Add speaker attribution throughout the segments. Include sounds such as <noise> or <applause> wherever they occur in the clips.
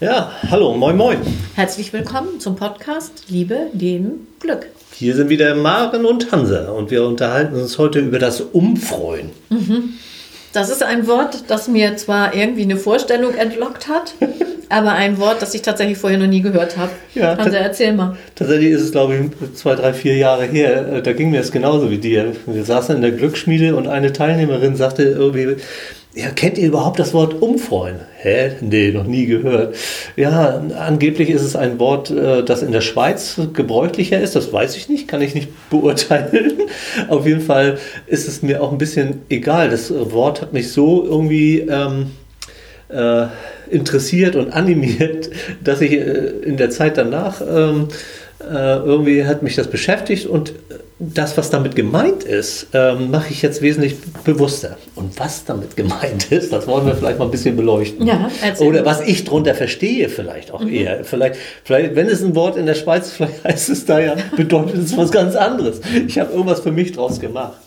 Speaker 1: Ja, hallo, moin moin.
Speaker 2: Herzlich willkommen zum Podcast Liebe, Leben, Glück.
Speaker 1: Hier sind wieder Maren und Hansa und wir unterhalten uns heute über das Umfreuen.
Speaker 2: Das ist ein Wort, das mir zwar irgendwie eine Vorstellung entlockt hat, <laughs> aber ein Wort, das ich tatsächlich vorher noch nie gehört habe.
Speaker 1: Ja,
Speaker 2: Hansa, erzähl mal.
Speaker 1: Tatsächlich ist es, glaube ich, zwei, drei, vier Jahre her. Äh, Da ging mir es genauso wie dir. Wir saßen in der Glücksschmiede und eine Teilnehmerin sagte irgendwie, ja, kennt ihr überhaupt das Wort umfreuen? Hä? Nee, noch nie gehört. Ja, angeblich ist es ein Wort, äh, das in der Schweiz gebräuchlicher ist. Das weiß ich nicht, kann ich nicht <laughs> beurteilen. Auf jeden Fall ist es mir auch ein bisschen egal. Das äh, Wort hat mich so irgendwie ähm, äh, interessiert und animiert, <laughs> dass ich äh, in der Zeit danach ähm, äh, irgendwie hat mich das beschäftigt und das, was damit gemeint ist, ähm, mache ich jetzt wesentlich bewusster. Und was damit gemeint <laughs> ist, das wollen wir vielleicht mal ein bisschen beleuchten.
Speaker 2: Ja,
Speaker 1: Oder was ich drunter verstehe, vielleicht auch
Speaker 2: Mhm.
Speaker 1: eher. Vielleicht, vielleicht, wenn es ein Wort in der Schweiz, <laughs> vielleicht heißt es da ja, bedeutet es was ganz anderes. Ich habe irgendwas für mich draus gemacht.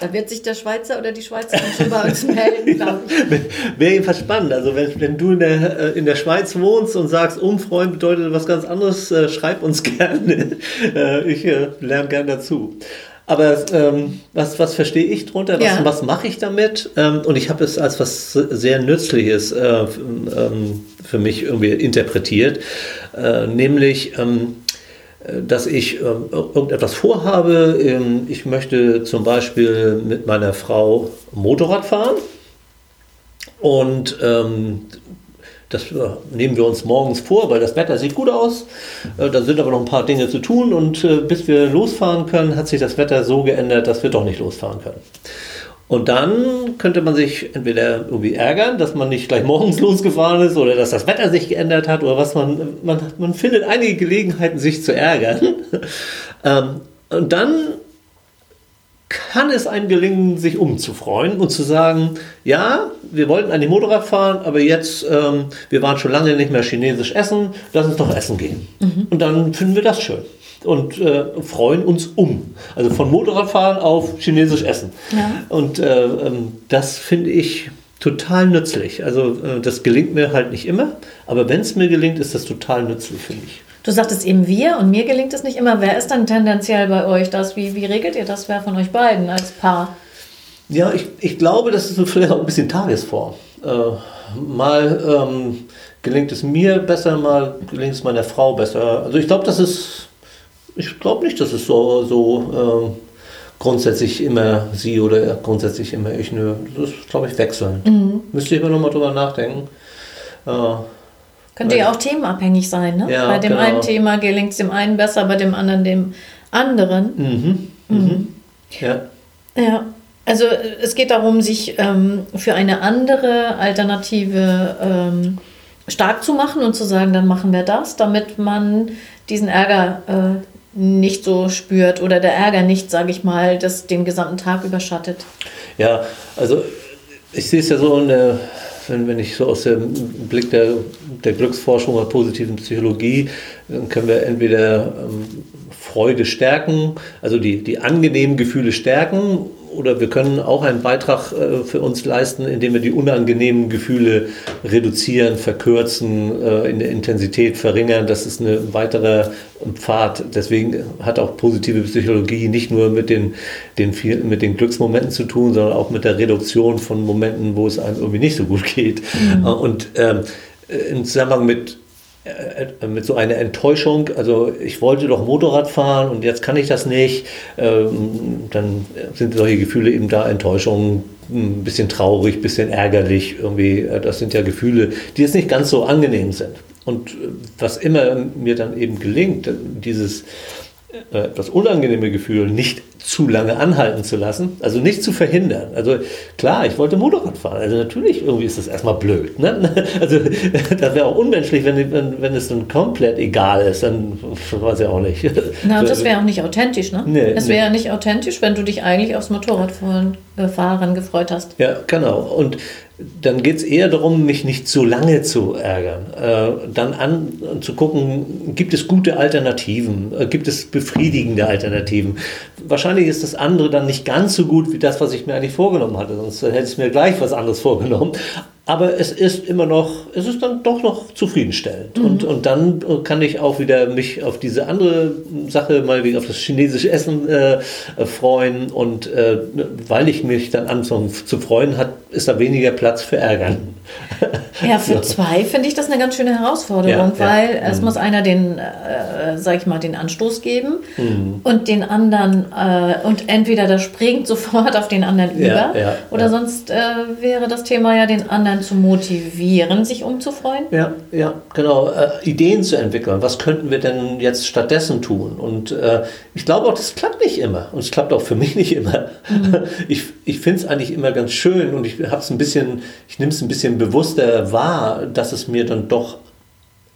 Speaker 2: Da wird sich der Schweizer oder die Schweizerin schon bei uns <laughs> melden, glaube ich.
Speaker 1: Wäre jedenfalls spannend. Also wenn, wenn du in der, äh, in der Schweiz wohnst und sagst, umfreuen bedeutet was ganz anderes, äh, schreib uns <laughs> gerne. Äh, ich äh, lerne gerne dazu. Aber ähm, was, was verstehe ich drunter? Was,
Speaker 2: Ja.
Speaker 1: was mache ich damit? Ähm, und ich habe es als was sehr Nützliches äh, ähm, für mich irgendwie interpretiert. Äh, nämlich, ähm, äh, dass ich ähm, ir- irgendetwas vorhabe. Ähm, ich möchte zum Beispiel mit meiner Frau Motorrad fahren. Und ähm, das äh, nehmen wir uns morgens vor, weil das Wetter sieht gut aus. Äh, da sind aber noch ein paar Dinge zu tun und äh, bis wir losfahren können, hat sich das Wetter so geändert, dass wir doch nicht losfahren können. Und dann könnte man sich entweder irgendwie ärgern, dass man nicht gleich morgens <laughs> losgefahren ist oder dass das Wetter sich geändert hat oder was man, man, man findet einige Gelegenheiten, sich zu ärgern. <laughs> ähm, und dann kann es einem gelingen, sich umzufreuen und zu sagen, ja, wir wollten eigentlich Motorrad fahren, aber jetzt, ähm, wir waren schon lange nicht mehr chinesisch essen, lass uns doch essen gehen. Und dann finden wir das schön und äh, freuen uns um. Also von Motorradfahren auf chinesisch essen.
Speaker 2: Ja.
Speaker 1: Und äh, ähm, das finde ich total nützlich. Also äh, das gelingt mir halt nicht immer, aber wenn es mir gelingt, ist das total nützlich, finde ich.
Speaker 2: Du sagtest eben wir und mir gelingt es nicht immer. Wer ist dann tendenziell bei euch das? Wie, wie regelt ihr das? Wer von euch beiden als Paar?
Speaker 1: Ja, ich, ich glaube, das ist so vielleicht auch ein bisschen Tagesform. Äh, mal ähm, gelingt es mir besser, mal gelingt es meiner Frau besser. Also ich glaube, das ist, ich glaube nicht, dass es so, so äh, grundsätzlich immer sie oder grundsätzlich immer ich. Nö, das ist, glaube ich, wechselnd. Müsste ich aber nochmal drüber nachdenken. Äh,
Speaker 2: Könnte ja auch themenabhängig sein, ne?
Speaker 1: Ja,
Speaker 2: bei dem
Speaker 1: genau.
Speaker 2: einen Thema gelingt es dem einen besser, bei dem anderen dem anderen.
Speaker 1: mhm, mhm. Ja.
Speaker 2: Ja, also es geht darum, sich ähm, für eine andere Alternative ähm, stark zu machen und zu sagen, dann machen wir das, damit man diesen Ärger äh, nicht so spürt oder der Ärger nicht, sage ich mal, das den gesamten Tag überschattet.
Speaker 1: Ja, also ich sehe es ja so in der, wenn, wenn ich so aus dem Blick der, der Glücksforschung oder positiven Psychologie, dann können wir entweder ähm, Freude stärken, also die, die angenehmen Gefühle stärken, oder wir können auch einen Beitrag äh, für uns leisten, indem wir die unangenehmen Gefühle reduzieren, verkürzen, äh, in der Intensität verringern. Das ist ein weiterer Pfad. Deswegen hat auch positive Psychologie nicht nur mit den, den, viel, mit den Glücksmomenten zu tun, sondern auch mit der Reduktion von Momenten, wo es einem irgendwie nicht so gut geht. Äh, Und ähm, im Zusammenhang mit äh, mit so einer Enttäuschung, also ich wollte doch Motorrad fahren und jetzt kann ich das nicht, ähm, dann sind solche Gefühle eben da, Enttäuschung, ein bisschen traurig, ein bisschen ärgerlich, irgendwie, äh, das sind ja Gefühle, die jetzt nicht ganz so angenehm sind. Und äh, was immer mir dann eben gelingt, dieses äh, etwas unangenehme Gefühl nicht zu lange anhalten zu lassen, also nicht zu verhindern. Also klar, ich wollte Motorrad fahren, also natürlich irgendwie ist das erstmal blöd. Ne? <laughs> Also das wäre auch unmenschlich, wenn, wenn, wenn es dann komplett egal ist, dann weiß ich auch nicht. <laughs>
Speaker 2: Na, und das wäre auch nicht authentisch, ne?
Speaker 1: Nee,
Speaker 2: es
Speaker 1: nee.
Speaker 2: wäre ja nicht authentisch, wenn du dich eigentlich aufs Motorradfahren äh, gefreut hast.
Speaker 1: Ja, genau. Und dann geht es eher darum, mich nicht zu lange zu ärgern. Äh, dann an zu gucken, gibt es gute Alternativen? Äh, gibt es befriedigende Alternativen? Wahrscheinlich ist das andere dann nicht ganz so gut wie das, was ich mir eigentlich vorgenommen hatte. Sonst hätte ich mir gleich was anderes vorgenommen. aber es ist immer noch, es ist dann doch noch zufriedenstellend. Mhm. Und, und dann kann ich auch wieder mich auf diese andere Sache, mal wie auf das chinesische Essen äh, freuen. Und äh, weil ich mich dann anfange zu freuen, hat, ist da weniger Platz für Ärgern.
Speaker 2: Ja, für so. zwei finde ich das eine ganz schöne Herausforderung, ja, weil ja. es mhm. muss einer den, äh, sag ich mal, den Anstoß geben mhm. und den anderen, äh, und entweder der springt <laughs> sofort auf den anderen ja, über oder sonst äh, wäre das Thema ja den anderen zu motivieren, sich umzufreuen.
Speaker 1: Ja, ja, genau. Äh, Ideen zu entwickeln. Was könnten wir denn jetzt stattdessen tun? Und äh, ich glaube auch, das klappt nicht immer. Und es klappt auch für <laughs> mich nicht immer. Mhm. Ich, ich finde es eigentlich immer ganz schön und ich habe es ein bisschen, ich nehme es ein bisschen bewusster wahr, dass es mir dann doch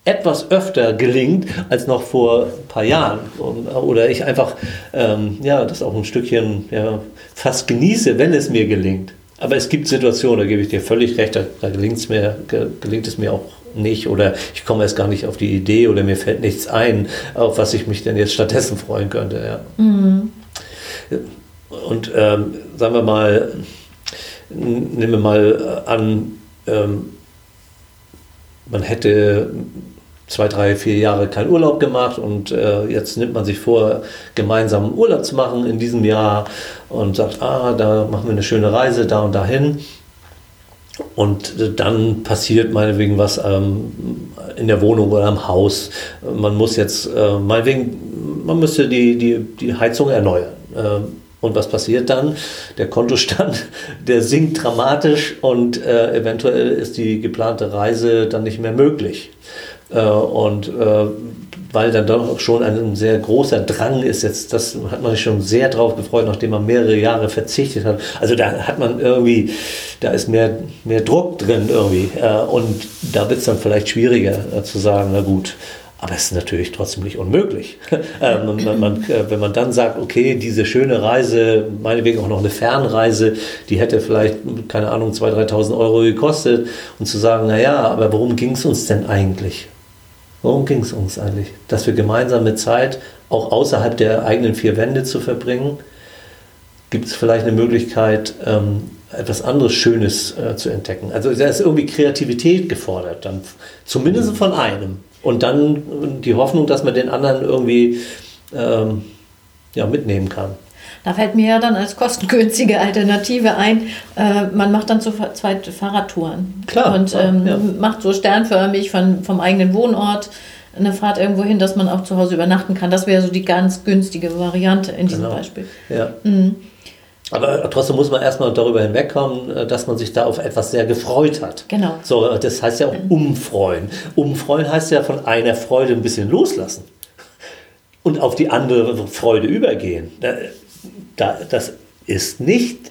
Speaker 1: etwas öfter gelingt als noch vor ein paar Jahren. Oder ich einfach ähm, ja, das auch ein Stückchen ja, fast genieße, wenn es mir gelingt. Aber es gibt Situationen, da gebe ich dir völlig recht, da, da gelingt, mir, gelingt es mir auch nicht oder ich komme erst gar nicht auf die Idee oder mir fällt nichts ein, auf was ich mich denn jetzt stattdessen freuen könnte. Ja. Mhm. Und ähm, sagen wir mal, nehmen wir mal an, ähm, man hätte zwei, drei, vier Jahre keinen Urlaub gemacht und äh, jetzt nimmt man sich vor, gemeinsam Urlaub zu machen in diesem Jahr und sagt, ah, da machen wir eine schöne Reise da und dahin. Und dann passiert meinetwegen was ähm, in der Wohnung oder am Haus. Man muss jetzt, äh, meinetwegen, man müsste die, die, die Heizung erneuern. Äh, und was passiert dann? Der Kontostand, <laughs> der sinkt dramatisch und äh, eventuell ist die geplante Reise dann nicht mehr möglich. Äh, und äh, weil dann doch schon ein sehr großer Drang ist, jetzt, das hat man sich schon sehr drauf gefreut, nachdem man mehrere Jahre verzichtet hat. Also da hat man irgendwie, da ist mehr, mehr Druck drin irgendwie. Äh, und da wird es dann vielleicht schwieriger zu sagen, na gut, aber es ist natürlich trotzdem nicht unmöglich. <laughs> ähm, man, man, wenn man dann sagt, okay, diese schöne Reise, meinetwegen auch noch eine Fernreise, die hätte vielleicht, keine Ahnung, 2.000, 3.000 Euro gekostet. Und zu sagen, naja, aber worum ging es uns denn eigentlich? Worum ging es uns eigentlich? Dass wir gemeinsame Zeit auch außerhalb der eigenen vier Wände zu verbringen? Gibt es vielleicht eine Möglichkeit, ähm, etwas anderes Schönes äh, zu entdecken? Also da ist irgendwie Kreativität gefordert, dann zumindest von einem. Und dann die Hoffnung, dass man den anderen irgendwie ähm, ja, mitnehmen kann.
Speaker 2: Da fällt mir ja dann als kostengünstige Alternative ein, äh, man macht dann zu zweit Fahrradtouren.
Speaker 1: Klar.
Speaker 2: Und ähm, ja. macht so sternförmig von, vom eigenen Wohnort eine Fahrt irgendwo hin, dass man auch zu Hause übernachten kann. Das wäre so die ganz günstige Variante in diesem genau. Beispiel.
Speaker 1: Ja. Mhm. Aber trotzdem muss man erstmal darüber hinwegkommen, äh, dass man sich da auf etwas sehr gefreut hat.
Speaker 2: Genau.
Speaker 1: So, das heißt ja auch umfreuen. Umfreuen heißt ja von einer Freude ein bisschen loslassen und auf die andere Freude übergehen da, das ist nicht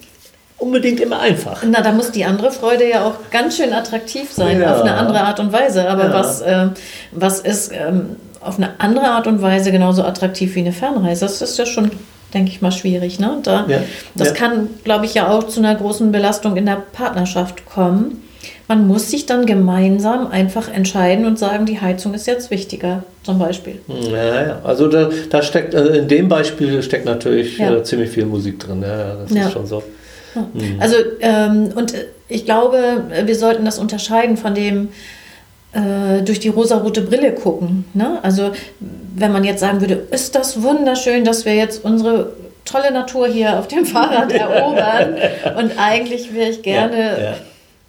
Speaker 1: unbedingt immer einfach.
Speaker 2: Na, da muss die andere Freude ja auch ganz schön attraktiv sein, ja. auf eine andere Art und Weise. Aber ja. was, äh, was ist ähm, auf eine andere Art und Weise genauso attraktiv wie eine Fernreise? Das ist ja schon, denke ich mal, schwierig. Ne? Da, ja. Das kann, glaube ich, ja auch zu einer großen Belastung in der Partnerschaft kommen man muss sich dann gemeinsam einfach entscheiden und sagen, die Heizung ist jetzt wichtiger, zum Beispiel.
Speaker 1: Ja, ja. also da, da steckt, also in dem Beispiel steckt natürlich ja. äh, ziemlich viel Musik drin. Ja, das ja. ist schon so.
Speaker 2: Ja. Mhm. Also, ähm, und ich glaube, wir sollten das unterscheiden von dem, äh, durch die rosarote Brille gucken. Ne? Also, wenn man jetzt sagen würde, ist das wunderschön, dass wir jetzt unsere tolle Natur hier auf dem Fahrrad <laughs> erobern und eigentlich wäre ich gerne. Ja,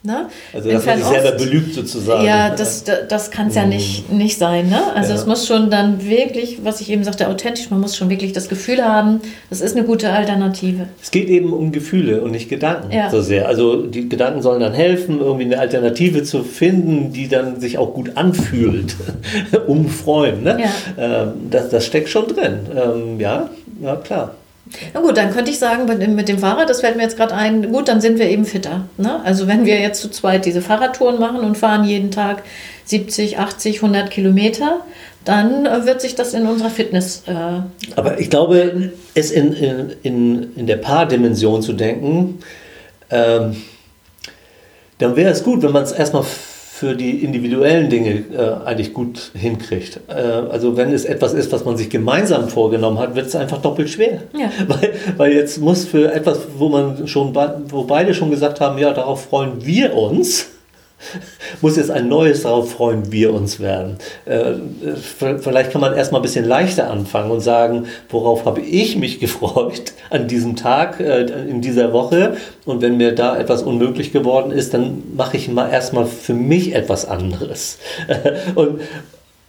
Speaker 1: Ne? Also dass man sich selber belügt sozusagen.
Speaker 2: Ja, das, das kann es ja nicht, nicht sein. Ne? Also ja. es muss schon dann wirklich, was ich eben sagte, authentisch, man muss schon wirklich das Gefühl haben, das ist eine gute Alternative.
Speaker 1: Es geht eben um Gefühle und nicht Gedanken ja. so sehr. Also die Gedanken sollen dann helfen, irgendwie eine Alternative zu finden, die dann sich auch gut anfühlt. <laughs> Umfreuen. Ne? Ja. Ähm, das, das steckt schon drin. Ähm, ja, ja, klar.
Speaker 2: Na gut, dann könnte ich sagen, mit dem Fahrrad, das fällt mir jetzt gerade ein, gut, dann sind wir eben fitter. Ne? Also wenn wir jetzt zu zweit diese Fahrradtouren machen und fahren jeden Tag 70, 80, 100 Kilometer, dann wird sich das in unserer Fitness. Äh
Speaker 1: Aber ich glaube, es in, in, in, in der Paardimension zu denken, ähm, dann wäre es gut, wenn man es erstmal für die individuellen Dinge äh, eigentlich gut hinkriegt. Äh, also wenn es etwas ist, was man sich gemeinsam vorgenommen hat, wird es einfach doppelt schwer. Ja. <laughs> Weil, weil jetzt muss für etwas, wo man schon wo beide schon gesagt haben, ja, darauf freuen wir uns, <laughs> muss jetzt ein neues darauf freuen, wir uns werden. Äh, vielleicht kann man erstmal ein bisschen leichter anfangen und sagen, worauf habe ich mich <laughs> gefreut an diesem Tag, äh, in dieser Woche. Und wenn mir da etwas unmöglich geworden ist, dann mache ich mal erstmal für mich etwas anderes. <laughs> und,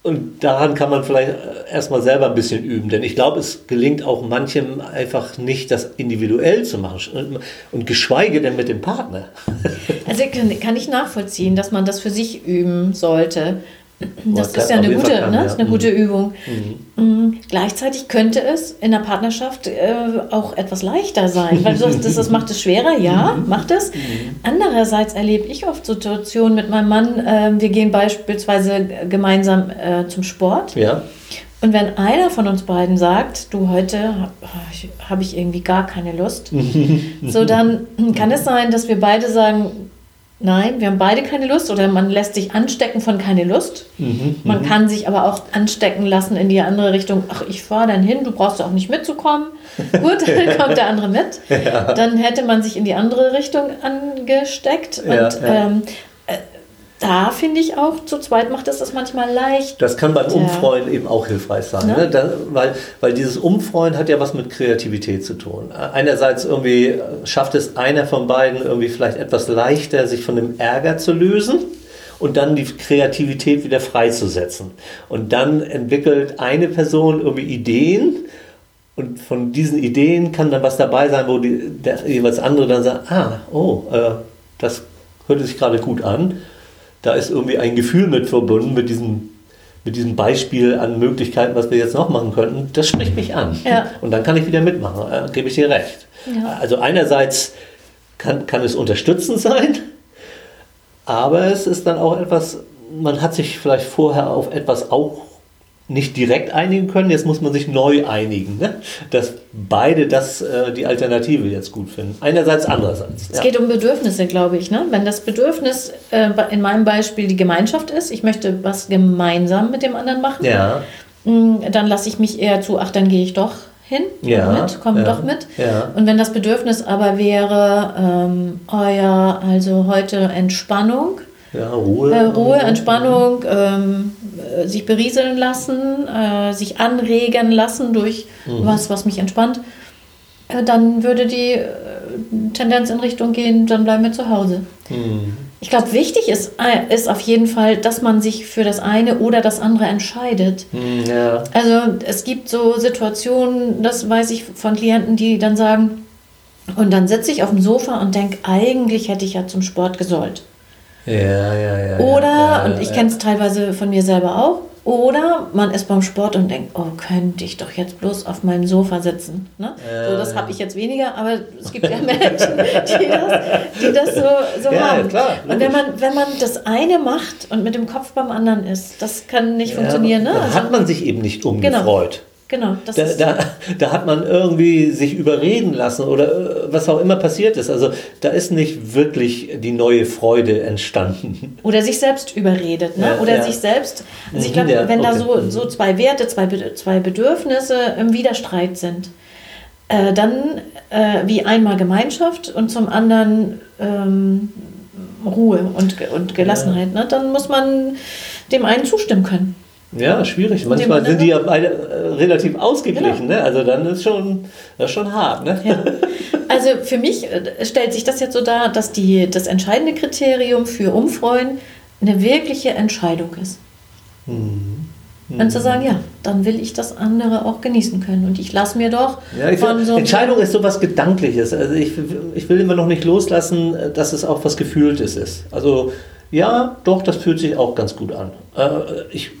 Speaker 1: und daran kann man vielleicht erstmal selber ein bisschen üben, denn ich glaube, es gelingt auch manchem einfach nicht, das individuell zu machen und geschweige denn mit dem Partner.
Speaker 2: Also kann, kann ich nachvollziehen, dass man das für sich üben sollte. Das ist ja eine gute, kann, ne? ja. eine gute. Übung. Mhm. Mhm. Gleichzeitig könnte es in der Partnerschaft äh, auch etwas leichter sein, weil das, das, das macht es schwerer, ja, mhm. macht es. Mhm. Andererseits erlebe ich oft Situationen mit meinem Mann, äh, wir gehen beispielsweise gemeinsam äh, zum Sport.
Speaker 1: Ja.
Speaker 2: Und wenn einer von uns beiden sagt, du, heute habe ich irgendwie gar keine Lust, <laughs> so dann kann es sein, dass wir beide sagen, Nein, wir haben beide keine Lust oder man lässt sich anstecken von keine Lust. Mhm, man mhm. kann sich aber auch anstecken lassen in die andere Richtung. Ach, ich fahre dann hin, du brauchst auch nicht mitzukommen. <laughs> Gut, dann kommt der andere mit. Ja. Dann hätte man sich in die andere Richtung angesteckt. Ja, und ja. Ähm, da finde ich auch, zu zweit macht es das manchmal leicht.
Speaker 1: Das kann beim Umfreuen eben auch hilfreich sein. Ne? Da, weil, weil dieses Umfreuen hat ja was mit Kreativität zu tun. Einerseits irgendwie schafft es einer von beiden irgendwie vielleicht etwas leichter, sich von dem Ärger zu lösen und dann die Kreativität wieder freizusetzen. Und dann entwickelt eine Person irgendwie Ideen und von diesen Ideen kann dann was dabei sein, wo die, der jeweils andere dann sagt, ah, oh, äh, das hörte sich gerade gut an da ist irgendwie ein Gefühl mit verbunden, mit diesem, mit diesem Beispiel an Möglichkeiten, was wir jetzt noch machen könnten. Das spricht mich an. Ja. Und dann kann ich wieder mitmachen, äh, gebe ich dir recht. Ja. Also einerseits kann, kann es unterstützend <laughs> sein, aber es ist dann auch etwas, man hat sich vielleicht vorher auf etwas auch nicht direkt einigen können, jetzt muss man sich neu einigen, ne? dass beide das, äh, die Alternative jetzt gut finden. Einerseits, andererseits.
Speaker 2: Es geht um Bedürfnisse, glaube ich. Ne? Wenn das Bedürfnis äh, in meinem Beispiel die Gemeinschaft ist, ich möchte was gemeinsam mit dem anderen machen,
Speaker 1: ja.
Speaker 2: Mm, dann lasse ich mich eher zu, ach, dann gehe ich doch hin,
Speaker 1: ja,
Speaker 2: mit, komm
Speaker 1: ja,
Speaker 2: doch mit.
Speaker 1: Ja.
Speaker 2: Und wenn das Bedürfnis aber wäre, ähm, ja, also heute Entspannung,
Speaker 1: ja, Ruhe.
Speaker 2: Äh, Ruhe, Entspannung, ähm, äh, sich berieseln lassen, äh, sich anregen lassen durch mhm. was, was mich entspannt. Äh, dann würde die äh, Tendenz in Richtung gehen, dann bleiben wir zu Hause. Mhm. Ich glaube, wichtig ist, äh, ist auf jeden Fall, dass man sich für das eine oder das andere entscheidet.
Speaker 1: Mhm, ja.
Speaker 2: Also es gibt so Situationen, das weiß ich von Klienten, die dann sagen, und dann sitze ich auf dem Sofa und denke, eigentlich hätte ich ja zum Sport gesollt.
Speaker 1: Ja, ja, ja.
Speaker 2: Oder,
Speaker 1: ja,
Speaker 2: und ich kenne es teilweise von mir selber auch, oder man ist beim Sport und denkt, oh, könnte ich doch jetzt bloß auf meinem Sofa sitzen. Ne? Äh, so, das habe ich jetzt weniger, aber es gibt ja <laughs> Menschen, die das, die das so, so
Speaker 1: ja,
Speaker 2: haben.
Speaker 1: Klar,
Speaker 2: und wenn man, wenn man das eine macht und mit dem Kopf beim anderen ist, das kann nicht ja, funktionieren. Ne?
Speaker 1: Dann also, hat man sich eben nicht umgefreut. Genau.
Speaker 2: Genau.
Speaker 1: Da, da, da, hat man irgendwie sich überreden lassen oder äh, was auch immer passiert ist. Also da ist nicht wirklich die neue Freude entstanden.
Speaker 2: Oder sich selbst überredet. Ne? oder ja. sich selbst. Also ich mhm, glaube, ja, wenn okay. da so, so zwei Werte, zwei, zwei Bedürfnisse im Widerstreit sind, äh, dann äh, wie einmal Gemeinschaft und zum anderen ähm, Ruhe und, und Gelassenheit, ja. ne? dann muss man dem einen zustimmen können.
Speaker 1: Ja, schwierig. Manchmal sind die ja beide äh, relativ ausgeglichen. Genau. Ne? Also dann ist schon, das ist schon hart. Ne?
Speaker 2: Ja. Also für mich äh, stellt sich das jetzt so dar, dass die, das entscheidende Kriterium für Umfreuen eine wirkliche Entscheidung ist. Mhm. Und zu sagen, ja, dann will ich das andere auch genießen können. Und ich lasse mir doch
Speaker 1: ja, von so. Entscheidung ist sowas Gedankliches. Also ich, ich will immer noch nicht loslassen, dass es auch was Gefühltes ist. Also ja, doch, das fühlt sich auch ganz gut an. Äh, ich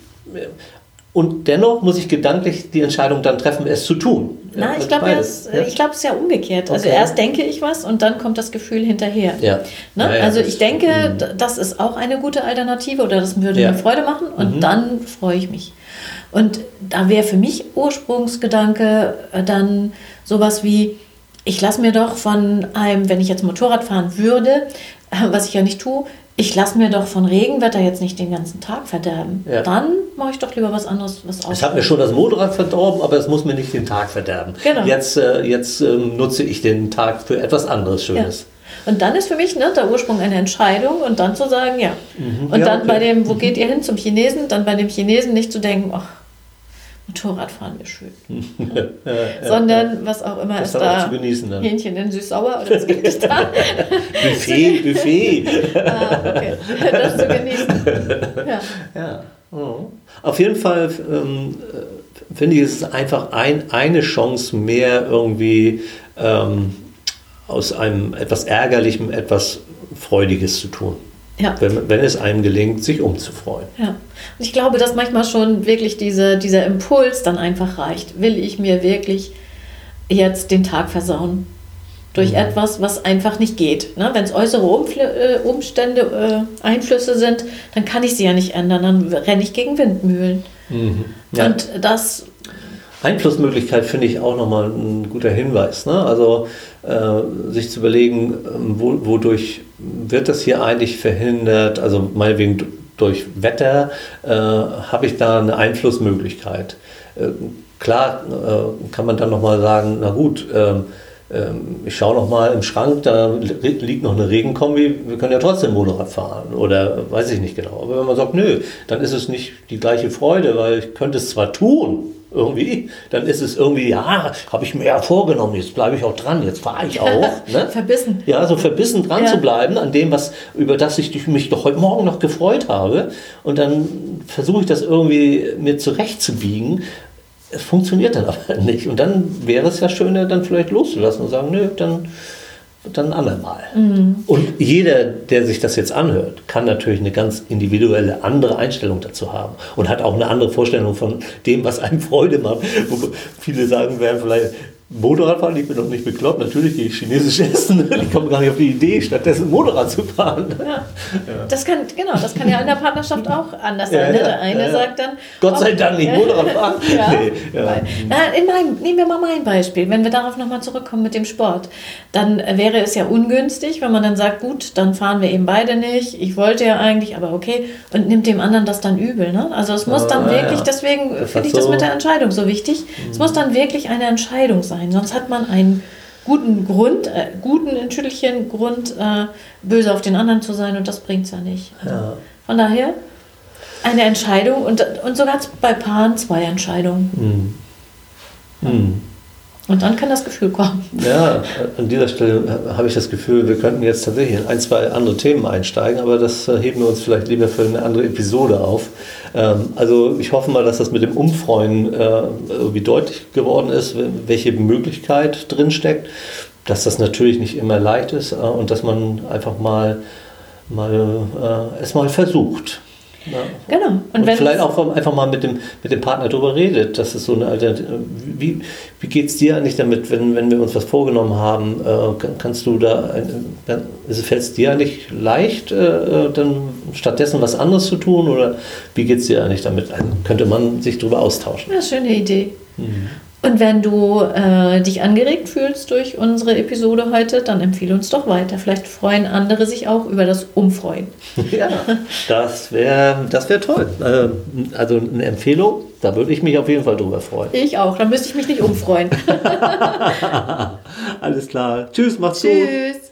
Speaker 1: und dennoch muss ich gedanklich die Entscheidung dann treffen, es zu tun.
Speaker 2: Na, ich glaube, es, ja? glaub, es ist ja umgekehrt. Also okay. erst denke ich was und dann kommt das Gefühl hinterher.
Speaker 1: Ja.
Speaker 2: Ne? Ja, also ich denke, mhm. das ist auch eine gute Alternative oder das würde mir Freude machen und mhm. dann freue ich mich. Und da wäre für mich Ursprungsgedanke äh, dann sowas wie, ich lasse mir doch von einem, wenn ich jetzt Motorrad fahren würde, was ich ja nicht tue, ich lasse mir doch von Regenwetter jetzt nicht den ganzen Tag verderben. Ja. Dann mache ich doch lieber was anderes. Was
Speaker 1: es hat mir schon das Motorrad verdorben, aber es muss mir nicht den Tag verderben.
Speaker 2: Genau.
Speaker 1: Jetzt, äh, jetzt ähm, nutze ich den Tag für etwas anderes Schönes.
Speaker 2: Und dann ist für mich ne, der Ursprung eine Entscheidung und dann zu sagen, ja.
Speaker 1: Mhm.
Speaker 2: Und
Speaker 1: Ja,
Speaker 2: dann
Speaker 1: okay.
Speaker 2: bei dem, wo geht ihr hin zum Chinesen, dann bei dem Chinesen nicht zu denken, ach, Motorradfahren wäre schön. <laughs> Sondern was auch immer
Speaker 1: Das
Speaker 2: ist da.
Speaker 1: zu genießen dann.
Speaker 2: Hähnchen in süß-sauer oder was gibt es da? <laughs>
Speaker 1: Buffet, Buffet. <laughs>
Speaker 2: ah, okay. Das zu genießen. Ja.
Speaker 1: Ja. Mhm. Auf jeden Fall ähm, äh, finde ich, es ist einfach ein, eine Chance mehr irgendwie ähm, aus einem etwas Ärgerlichem etwas Freudiges zu tun.
Speaker 2: Ja.
Speaker 1: Wenn, wenn es einem gelingt, sich umzufreuen.
Speaker 2: Ja, und ich glaube, dass manchmal schon wirklich diese, dieser Impuls dann einfach reicht. Will ich mir wirklich jetzt den Tag versauen? Durch etwas, was einfach nicht geht. Ne? Wenn es äußere Umfl äh, Umstände, äh, Einflüsse sind, dann kann ich sie ja nicht ändern. Dann renne ich gegen Windmühlen.
Speaker 1: Ja.
Speaker 2: Und das,
Speaker 1: Einflussmöglichkeit finde ich auch nochmal ein guter Hinweis. Ne? Also äh, sich zu überlegen, ähm, wo, wodurch wird das hier eigentlich verhindert? Also meinetwegen durch Wetter äh, habe ich da eine Einflussmöglichkeit. Äh, klar äh, kann man dann nochmal sagen, na gut, ähm, ähm, ich schaue nochmal im Schrank, da li- liegt noch eine Regenkombi, wir können ja trotzdem Motorrad fahren oder weiß ich nicht genau. Aber wenn man sagt, nö, dann ist es nicht die gleiche Freude, weil ich könnte es zwar tun, irgendwie, dann ist es irgendwie, ja, habe ich mir ja vorgenommen, jetzt bleibe ich auch dran, jetzt fahre ich auch. Ne? <laughs>
Speaker 2: verbissen.
Speaker 1: Ja, so verbissen dran
Speaker 2: Ja.
Speaker 1: zu bleiben an dem, was, über das ich mich doch heute Morgen noch gefreut habe. Und dann versuche ich das irgendwie mir zurechtzubiegen. Es funktioniert dann aber <laughs> nicht. Und dann wäre es ja schöner, dann vielleicht loszulassen und sagen, nö, dann, dann ein andermal. Und jeder, der sich das jetzt anhört, kann natürlich eine ganz individuelle andere Einstellung dazu haben und hat auch eine andere Vorstellung von dem, was einem Freude macht. Wo viele sagen werden vielleicht, Motorradfahren, ich bin doch nicht bekloppt, natürlich gehe ich chinesisch essen, <laughs> ich komme gar nicht auf die Idee, stattdessen Motorrad zu fahren.
Speaker 2: Ja. Das kann, genau, das kann ja in der Partnerschaft auch anders
Speaker 1: Ja,
Speaker 2: sein. ne?
Speaker 1: ja,
Speaker 2: der eine
Speaker 1: ja, ja.
Speaker 2: sagt dann.
Speaker 1: Gott sei Dank nicht
Speaker 2: ja.
Speaker 1: Motorrad fahren. <laughs>
Speaker 2: Ja.
Speaker 1: Nee, ja.
Speaker 2: Na, in meinem, nehmen wir mal mein Beispiel. Wenn wir darauf nochmal zurückkommen mit dem Sport, dann wäre es ja ungünstig, wenn man dann sagt, gut, dann fahren wir eben beide nicht. Ich wollte ja eigentlich, aber okay. Und nimmt dem anderen das dann übel. Ne? Also es muss dann
Speaker 1: Ah,
Speaker 2: wirklich,
Speaker 1: ja.
Speaker 2: deswegen finde ich das mit der Entscheidung so wichtig. Es muss dann wirklich eine Entscheidung sein. Sonst hat man einen guten Grund, äh, guten, entschuldigen Grund, äh, böse auf den anderen zu sein und das bringt es ja nicht. Also
Speaker 1: Ja.
Speaker 2: Von daher eine Entscheidung und, und sogar bei Paaren zwei Entscheidungen.
Speaker 1: Hm.
Speaker 2: Und dann kann das Gefühl kommen.
Speaker 1: Ja, an dieser Stelle habe ich das Gefühl, wir könnten jetzt tatsächlich in ein, zwei andere Themen einsteigen, aber das äh, heben wir uns vielleicht lieber für eine andere Episode auf. Ähm, Also ich hoffe mal, dass das mit dem Umfreuen äh, irgendwie deutlich geworden ist, welche Möglichkeit drinsteckt, dass das natürlich nicht immer leicht ist äh, und dass man einfach mal, mal es mal versucht. Ja.
Speaker 2: Genau. Und,
Speaker 1: Und, vielleicht auch einfach mal mit dem, mit dem Partner darüber redet. Das ist so eine Alternative. Wie, wie geht es dir eigentlich damit, wenn, wenn wir uns was vorgenommen haben? Äh, kann- kannst du da, fällt es dir eigentlich leicht, äh, dann stattdessen was anderes zu tun? Oder wie geht es dir eigentlich damit? Also, könnte man sich darüber austauschen?
Speaker 2: ja, schöne Idee. Und wenn du äh, dich angeregt fühlst durch unsere Episode heute, dann empfehle uns doch weiter. Vielleicht freuen andere sich auch über das Umfreuen. <laughs>
Speaker 1: Ja, das wäre das wär toll. Äh, also eine Empfehlung, da würde ich mich auf jeden Fall drüber freuen.
Speaker 2: Ich auch, dann müsste ich mich nicht umfreuen. <laughs>
Speaker 1: Alles klar. Tschüss, macht's gut.
Speaker 2: Tschüss.